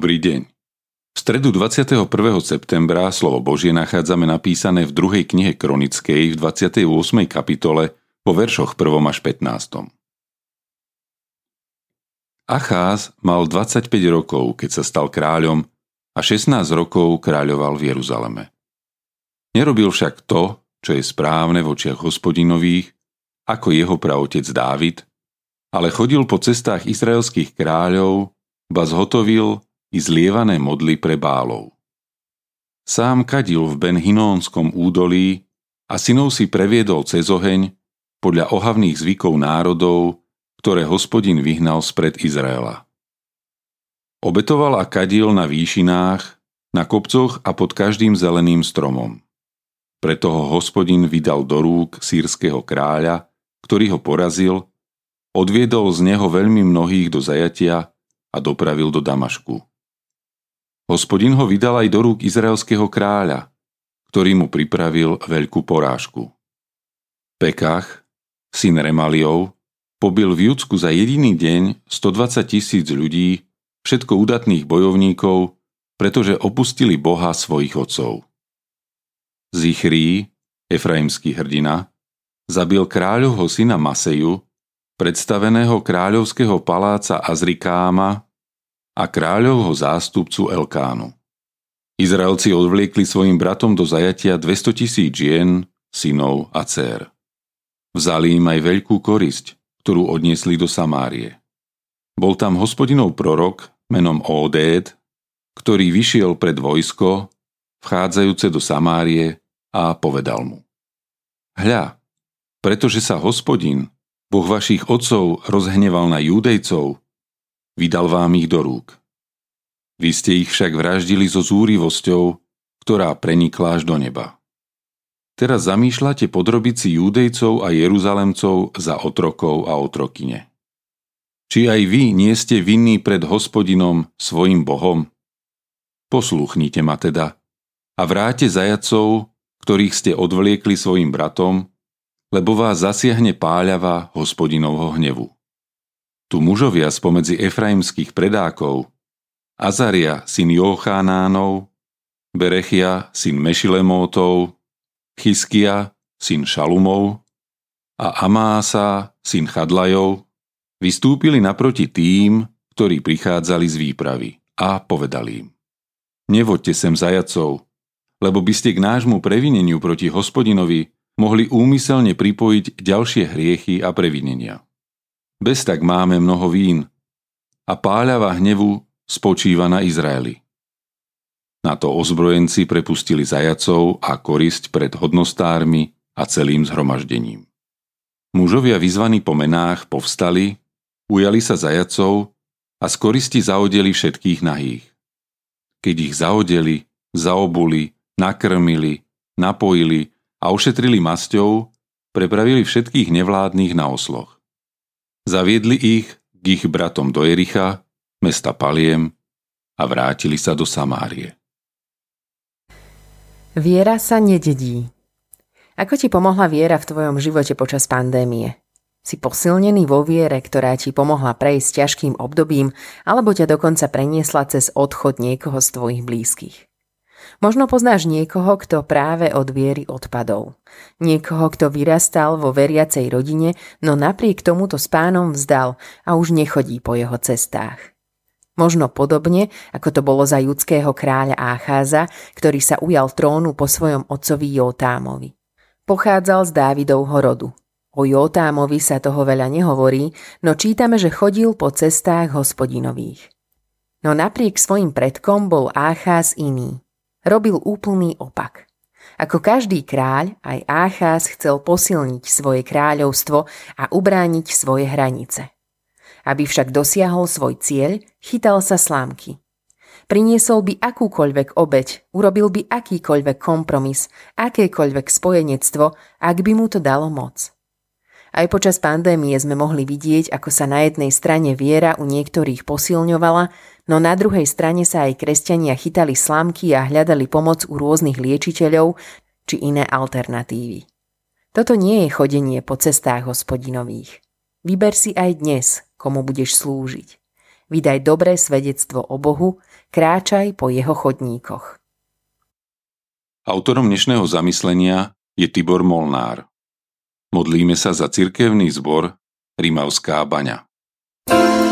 deň. V stredu 21. septembra slovo Božie nachádzame napísané v druhej knihe Kronickej v 28. kapitole po veršoch 1. až 15. Acház mal 25 rokov, keď sa stal kráľom a 16 rokov kráľoval v Jeruzaleme. Nerobil však to, čo je správne v očiach hospodinových, ako jeho praotec Dávid, ale chodil po cestách izraelských kráľov, ba zhotovil i zlievané modly pre bálov. Sám kadil v Benhinónskom údolí a synov si previedol cez oheň podľa ohavných zvykov národov, ktoré hospodin vyhnal spred Izraela. Obetoval a kadil na výšinách, na kopcoch a pod každým zeleným stromom. Preto ho hospodin vydal do rúk sírskeho kráľa, ktorý ho porazil, odviedol z neho veľmi mnohých do zajatia a dopravil do Damašku. Hospodin ho vydal aj do rúk izraelského kráľa, ktorý mu pripravil veľkú porážku. Pekach, syn Remaliov, pobil v Judsku za jediný deň 120 tisíc ľudí, všetko udatných bojovníkov, pretože opustili Boha svojich otcov. Zichrí, efraimský hrdina, zabil kráľovho syna Maseju, predstaveného kráľovského paláca Azrikáma a kráľovho zástupcu Elkánu. Izraelci odvliekli svojim bratom do zajatia 200 tisíc žien, synov a dcer. Vzali im aj veľkú korisť, ktorú odniesli do Samárie. Bol tam hospodinov prorok menom Odéd, ktorý vyšiel pred vojsko, vchádzajúce do Samárie a povedal mu. Hľa, pretože sa hospodin, Boh vašich otcov, rozhneval na júdejcov, vydal vám ich do rúk. Vy ste ich však vraždili so zúrivosťou, ktorá prenikla až do neba. Teraz zamýšľate podrobiť si júdejcov a jeruzalemcov za otrokov a otrokyne. Či aj vy nie ste vinní pred hospodinom, svojim Bohom? Posluchnite ma teda a vráte zajacov, ktorých ste odvliekli svojim bratom, lebo vás zasiahne páľava hospodinovho hnevu. Tu mužovia spomedzi efraimských predákov, Azaria, syn Jochánánov, Berechia, syn Mešilemótov, Chyskia, syn Šalumov a Amása, syn Chadlajov, vystúpili naproti tým, ktorí prichádzali z výpravy a povedali im Nevoďte sem zajacov, lebo by ste k nášmu previneniu proti hospodinovi mohli úmyselne pripojiť ďalšie hriechy a previnenia. Bez tak máme mnoho vín a páľava hnevu spočíva na Izraeli. Na to ozbrojenci prepustili zajacov a korisť pred hodnostármi a celým zhromaždením. Mužovia vyzvaní po menách povstali, ujali sa zajacov a z koristi zaodeli všetkých nahých. Keď ich zaodeli, zaobuli, nakrmili, napojili a ušetrili masťou, prepravili všetkých nevládnych na osloch. Zaviedli ich k ich bratom do Jericha, mesta Paliem a vrátili sa do Samárie. Viera sa nededí. Ako ti pomohla viera v tvojom živote počas pandémie? Si posilnený vo viere, ktorá ti pomohla prejsť ťažkým obdobím, alebo ťa dokonca preniesla cez odchod niekoho z tvojich blízkych. Možno poznáš niekoho, kto práve od viery odpadol. Niekoho, kto vyrastal vo veriacej rodine, no napriek tomuto s pánom vzdal a už nechodí po jeho cestách. Možno podobne, ako to bolo za judského kráľa Ácháza, ktorý sa ujal trónu po svojom otcovi Jotámovi. Pochádzal z Dávidovho rodu. O Jotámovi sa toho veľa nehovorí, no čítame, že chodil po cestách hospodinových. No napriek svojim predkom bol Ácház iný robil úplný opak. Ako každý kráľ, aj Áchaz chcel posilniť svoje kráľovstvo a ubrániť svoje hranice. Aby však dosiahol svoj cieľ, chytal sa slámky. Priniesol by akúkoľvek obeď, urobil by akýkoľvek kompromis, akékoľvek spojenectvo, ak by mu to dalo moc. Aj počas pandémie sme mohli vidieť, ako sa na jednej strane viera u niektorých posilňovala, no na druhej strane sa aj kresťania chytali slámky a hľadali pomoc u rôznych liečiteľov či iné alternatívy. Toto nie je chodenie po cestách hospodinových. Vyber si aj dnes, komu budeš slúžiť. Vydaj dobré svedectvo o Bohu, kráčaj po jeho chodníkoch. Autorom dnešného zamyslenia je Tibor Molnár. Modlíme sa za cirkevný zbor Rimavská baňa. thank you